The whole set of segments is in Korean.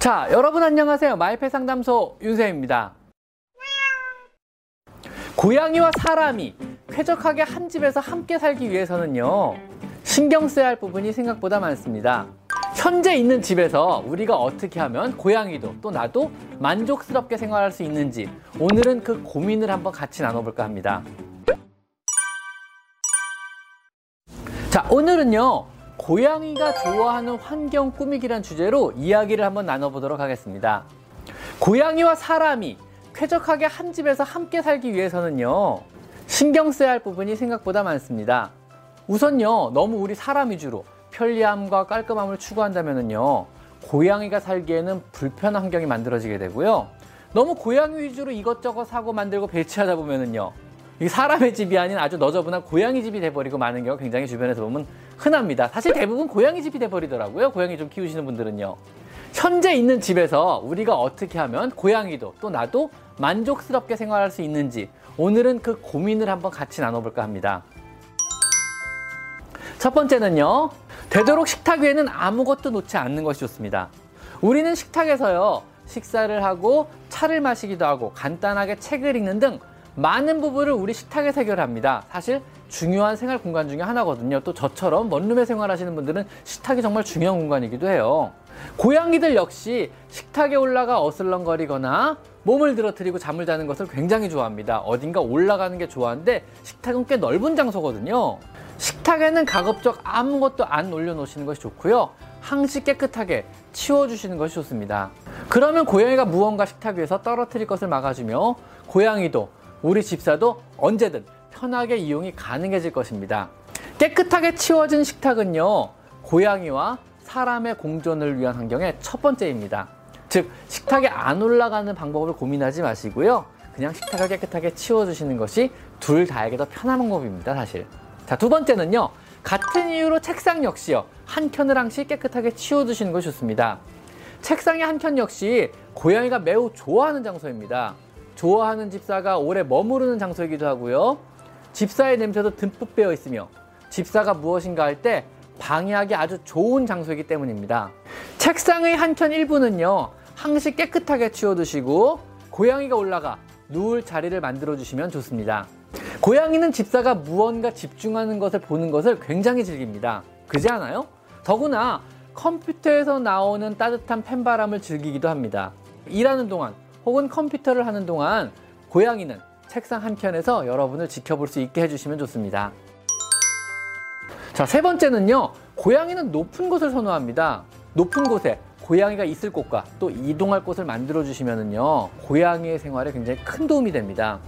자, 여러분 안녕하세요. 마이페 상담소 윤세입니다. 고양이와 사람이 쾌적하게 한 집에서 함께 살기 위해서는요, 신경 써야 할 부분이 생각보다 많습니다. 현재 있는 집에서 우리가 어떻게 하면 고양이도 또 나도 만족스럽게 생활할 수 있는지 오늘은 그 고민을 한번 같이 나눠볼까 합니다. 자, 오늘은요, 고양이가 좋아하는 환경 꾸미기란 주제로 이야기를 한번 나눠보도록 하겠습니다. 고양이와 사람이 쾌적하게 한 집에서 함께 살기 위해서는요, 신경 써야 할 부분이 생각보다 많습니다. 우선요, 너무 우리 사람 위주로 편리함과 깔끔함을 추구한다면요, 고양이가 살기에는 불편한 환경이 만들어지게 되고요. 너무 고양이 위주로 이것저것 사고 만들고 배치하다 보면은요, 이 사람의 집이 아닌 아주 너저분한 고양이 집이 돼버리고 많은 경우 굉장히 주변에서 보면 흔합니다. 사실 대부분 고양이 집이 돼버리더라고요. 고양이 좀 키우시는 분들은요. 현재 있는 집에서 우리가 어떻게 하면 고양이도 또 나도 만족스럽게 생활할 수 있는지 오늘은 그 고민을 한번 같이 나눠볼까 합니다. 첫 번째는요. 되도록 식탁 위에는 아무것도 놓지 않는 것이 좋습니다. 우리는 식탁에서요. 식사를 하고 차를 마시기도 하고 간단하게 책을 읽는 등 많은 부분을 우리 식탁에서 해결합니다. 사실 중요한 생활 공간 중에 하나거든요. 또 저처럼 원룸에 생활하시는 분들은 식탁이 정말 중요한 공간이기도 해요. 고양이들 역시 식탁에 올라가 어슬렁거리거나 몸을 들어뜨리고 잠을 자는 것을 굉장히 좋아합니다. 어딘가 올라가는 게 좋아하는데 식탁은 꽤 넓은 장소거든요. 식탁에는 가급적 아무것도 안 올려놓으시는 것이 좋고요. 항시 깨끗하게 치워주시는 것이 좋습니다. 그러면 고양이가 무언가 식탁 위에서 떨어뜨릴 것을 막아주며 고양이도 우리 집사도 언제든 편하게 이용이 가능해질 것입니다. 깨끗하게 치워진 식탁은요, 고양이와 사람의 공존을 위한 환경의 첫 번째입니다. 즉, 식탁에 안 올라가는 방법을 고민하지 마시고요. 그냥 식탁을 깨끗하게 치워주시는 것이 둘 다에게 더 편한 방법입니다, 사실. 자, 두 번째는요, 같은 이유로 책상 역시요, 한 켠을 항시 깨끗하게 치워주시는 것이 좋습니다. 책상의 한 켠 역시 고양이가 매우 좋아하는 장소입니다. 좋아하는 집사가 오래 머무르는 장소이기도 하고요. 집사의 냄새도 듬뿍 배어 있으며 집사가 무엇인가 할 때 방해하기 아주 좋은 장소이기 때문입니다. 책상의 한켠 일부는요, 항시 깨끗하게 치워두시고 고양이가 올라가 누울 자리를 만들어 주시면 좋습니다. 고양이는 집사가 무언가 집중하는 것을 보는 것을 굉장히 즐깁니다. 그지 않아요? 더구나 컴퓨터에서 나오는 따뜻한 팬바람을 즐기기도 합니다. 일하는 동안 혹은 컴퓨터를 하는 동안 고양이는 책상 한켠에서 여러분을 지켜볼 수 있게 해주시면 좋습니다. 자, 세 번째는요. 고양이는 높은 곳을 선호합니다. 높은 곳에 고양이가 있을 곳과 또 이동할 곳을 만들어 주시면은요. 고양이의 생활에 굉장히 큰 도움이 됩니다.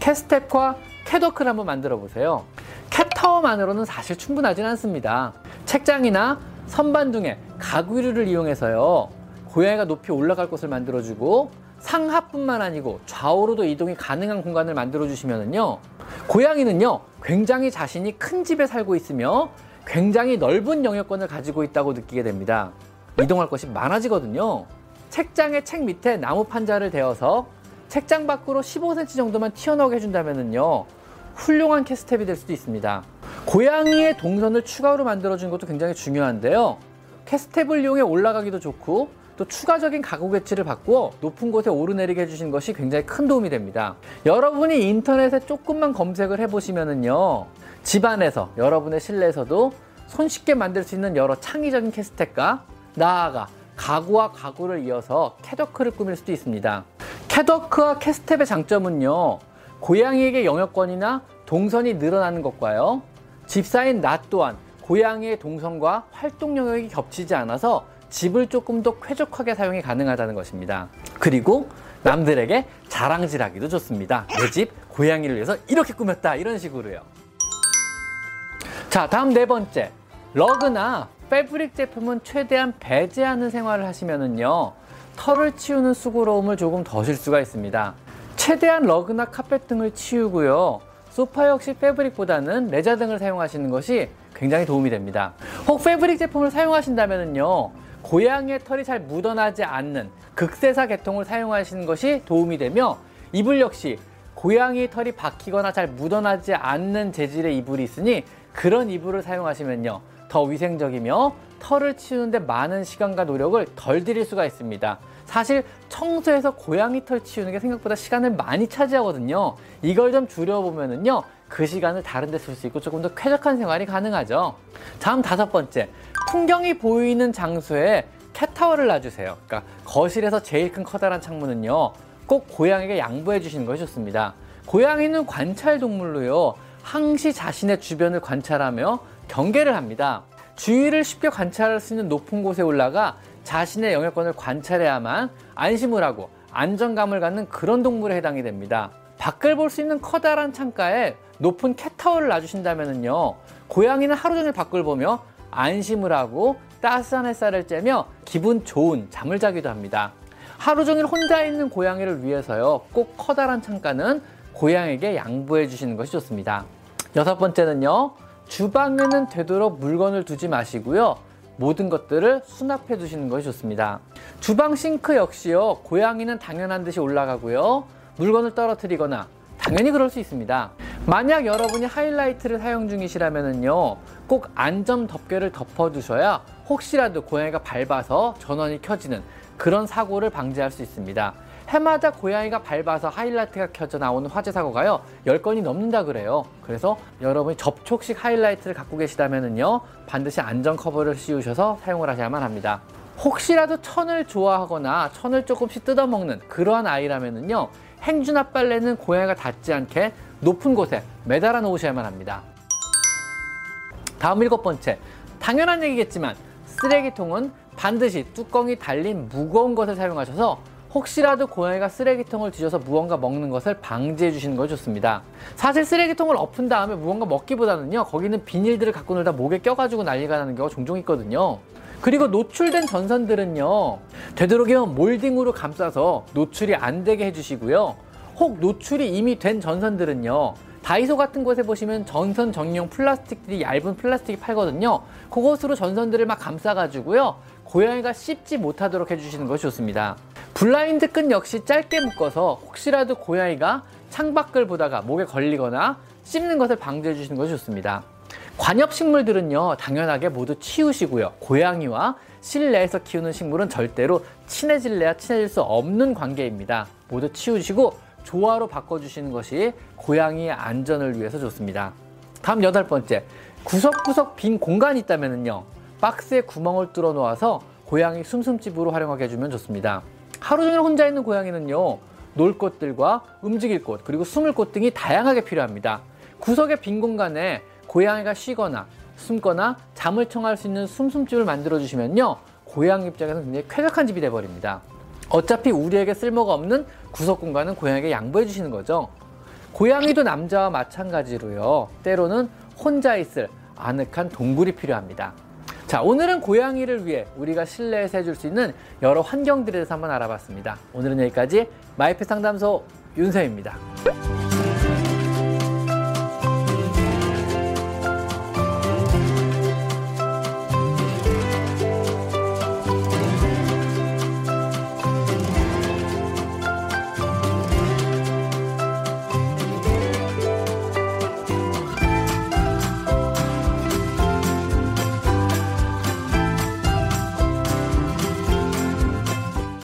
캐스텝과 캐더크를 한번 만들어 보세요. 캣타워만으로는 사실 충분하진 않습니다. 책장이나 선반 등의 가구류를 이용해서요. 고양이가 높이 올라갈 곳을 만들어주고 상하뿐만 아니고 좌우로도 이동이 가능한 공간을 만들어 주시면은요. 고양이는요. 굉장히 자신이 큰 집에 살고 있으며 굉장히 넓은 영역권을 가지고 있다고 느끼게 됩니다. 이동할 것이 많아지거든요. 책장의 책 밑에 나무 판자를 대어서 책장 밖으로 15cm 정도만 튀어나오게 해준다면요. 훌륭한 캐스텝이 될 수도 있습니다. 고양이의 동선을 추가로 만들어준 것도 굉장히 중요한데요. 캐스텝을 이용해 올라가기도 좋고 또 추가적인 가구 배치를 바꾸어 높은 곳에 오르내리게 해주신 것이 굉장히 큰 도움이 됩니다. 여러분이 인터넷에 조금만 검색을 해보시면은요. 집안에서 여러분의 실내에서도 손쉽게 만들 수 있는 여러 창의적인 캐스텍과 나아가 가구와 가구를 이어서 캐더크를 꾸밀 수도 있습니다. 캐더크와 캐스텝의 장점은요. 고양이에게 영역권이나 동선이 늘어나는 것과요. 집사인 나 또한 고양이의 동선과 활동 영역이 겹치지 않아서 집을 조금 더 쾌적하게 사용이 가능하다는 것입니다. 그리고 남들에게 자랑질하기도 좋습니다. 내 집 고양이를 위해서 이렇게 꾸몄다 이런 식으로요. 자 다음 네 번째 러그나 패브릭 제품은 최대한 배제하는 생활을 하시면은요 털을 치우는 수고로움을 조금 더실 수가 있습니다. 최대한 러그나 카펫 등을 치우고요. 소파 역시 패브릭보다는 레자 등을 사용하시는 것이 굉장히 도움이 됩니다. 혹 패브릭 제품을 사용하신다면요. 고양이의 털이 잘 묻어나지 않는 극세사 계통을 사용하시는 것이 도움이 되며 이불 역시 고양이 털이 박히거나 잘 묻어나지 않는 재질의 이불이 있으니 그런 이불을 사용하시면요 더 위생적이며 털을 치우는데 많은 시간과 노력을 덜 들일 수가 있습니다. 사실 청소해서 고양이 털 치우는 게 생각보다 시간을 많이 차지하거든요. 이걸 좀 줄여보면은요. 그 시간을 다른 데 쓸 수 있고 조금 더 쾌적한 생활이 가능하죠. 다음 다섯 번째. 풍경이 보이는 장소에 캣타워를 놔주세요. 그러니까 거실에서 제일 큰 커다란 창문은요. 꼭 고양이에게 양보해 주시는 것이 좋습니다. 고양이는 관찰 동물로요. 항시 자신의 주변을 관찰하며 경계를 합니다. 주위를 쉽게 관찰할 수 있는 높은 곳에 올라가 자신의 영역권을 관찰해야만 안심을 하고 안정감을 갖는 그런 동물에 해당이 됩니다. 밖을 볼 수 있는 커다란 창가에 높은 캣타워를 놔주신다면요. 고양이는 하루 종일 밖을 보며 안심을 하고 따스한 햇살을 쬐며 기분 좋은 잠을 자기도 합니다. 하루 종일 혼자 있는 고양이를 위해서요. 꼭 커다란 창가는 고양이에게 양보해 주시는 것이 좋습니다. 여섯 번째는요. 주방에는 되도록 물건을 두지 마시고요. 모든 것들을 수납해 두시는 것이 좋습니다. 주방 싱크 역시요. 고양이는 당연한 듯이 올라가고요. 물건을 떨어뜨리거나 당연히 그럴 수 있습니다. 만약 여러분이 하이라이트를 사용 중이시라면요. 꼭 안전 덮개를 덮어 두셔야 혹시라도 고양이가 밟아서 전원이 켜지는 그런 사고를 방지할 수 있습니다. 해마다 고양이가 밟아서 하이라이트가 켜져 나오는 화재 사고가요 10건이 넘는다 그래요 그래서 여러분이 접촉식 하이라이트를 갖고 계시다면요 반드시 안전 커버를 씌우셔서 사용을 하셔야만 합니다 혹시라도 천을 좋아하거나 천을 조금씩 뜯어먹는 그러한 아이라면요 행주나 빨래는 고양이가 닿지 않게 높은 곳에 매달아 놓으셔야만 합니다 다음 일곱 번째 당연한 얘기겠지만 쓰레기통은 반드시 뚜껑이 달린 무거운 것을 사용하셔서 혹시라도 고양이가 쓰레기통을 뒤져서 무언가 먹는 것을 방지해 주시는 것이 좋습니다. 사실 쓰레기통을 엎은 다음에 무언가 먹기보다는요, 거기는 비닐들을 갖고 놀다 목에 껴가지고 난리가 나는 경우가 종종 있거든요. 그리고 노출된 전선들은요, 되도록이면 몰딩으로 감싸서 노출이 안 되게 해주시고요. 혹 노출이 이미 된 전선들은요, 다이소 같은 곳에 보시면 전선 전용 플라스틱들이 얇은 플라스틱이 팔거든요. 그것으로 전선들을 막 감싸 가지고요. 고양이가 씹지 못하도록 해주시는 것이 좋습니다. 블라인드 끈 역시 짧게 묶어서 혹시라도 고양이가 창밖을 보다가 목에 걸리거나 씹는 것을 방지해 주시는 것이 좋습니다. 관엽식물들은요, 당연하게 모두 치우시고요. 고양이와 실내에서 키우는 식물은 절대로 친해질래야 친해질 수 없는 관계입니다. 모두 치우시고 조화로 바꿔주시는 것이 고양이의 안전을 위해서 좋습니다. 다음 여덟 번째, 구석구석 빈 공간이 있다면요, 박스에 구멍을 뚫어 놓아서 고양이 숨숨집으로 활용하게 해주면 좋습니다. 하루 종일 혼자 있는 고양이는요, 놀 곳들과 움직일 곳, 그리고 숨을 곳 등이 다양하게 필요합니다. 구석의 빈 공간에 고양이가 쉬거나 숨거나 잠을 청할 수 있는 숨숨집을 만들어 주시면요, 고양이 입장에서 굉장히 쾌적한 집이 되버립니다. 어차피 우리에게 쓸모가 없는 구석 공간은 고양이에게 양보해 주시는 거죠. 고양이도 남자와 마찬가지로요, 때로는 혼자 있을 아늑한 동굴이 필요합니다. 자, 오늘은 고양이를 위해 우리가 실내에서 해줄 수 있는 여러 환경들에 대해서 한번 알아봤습니다. 오늘은 여기까지 마이펫 상담소 윤서입니다.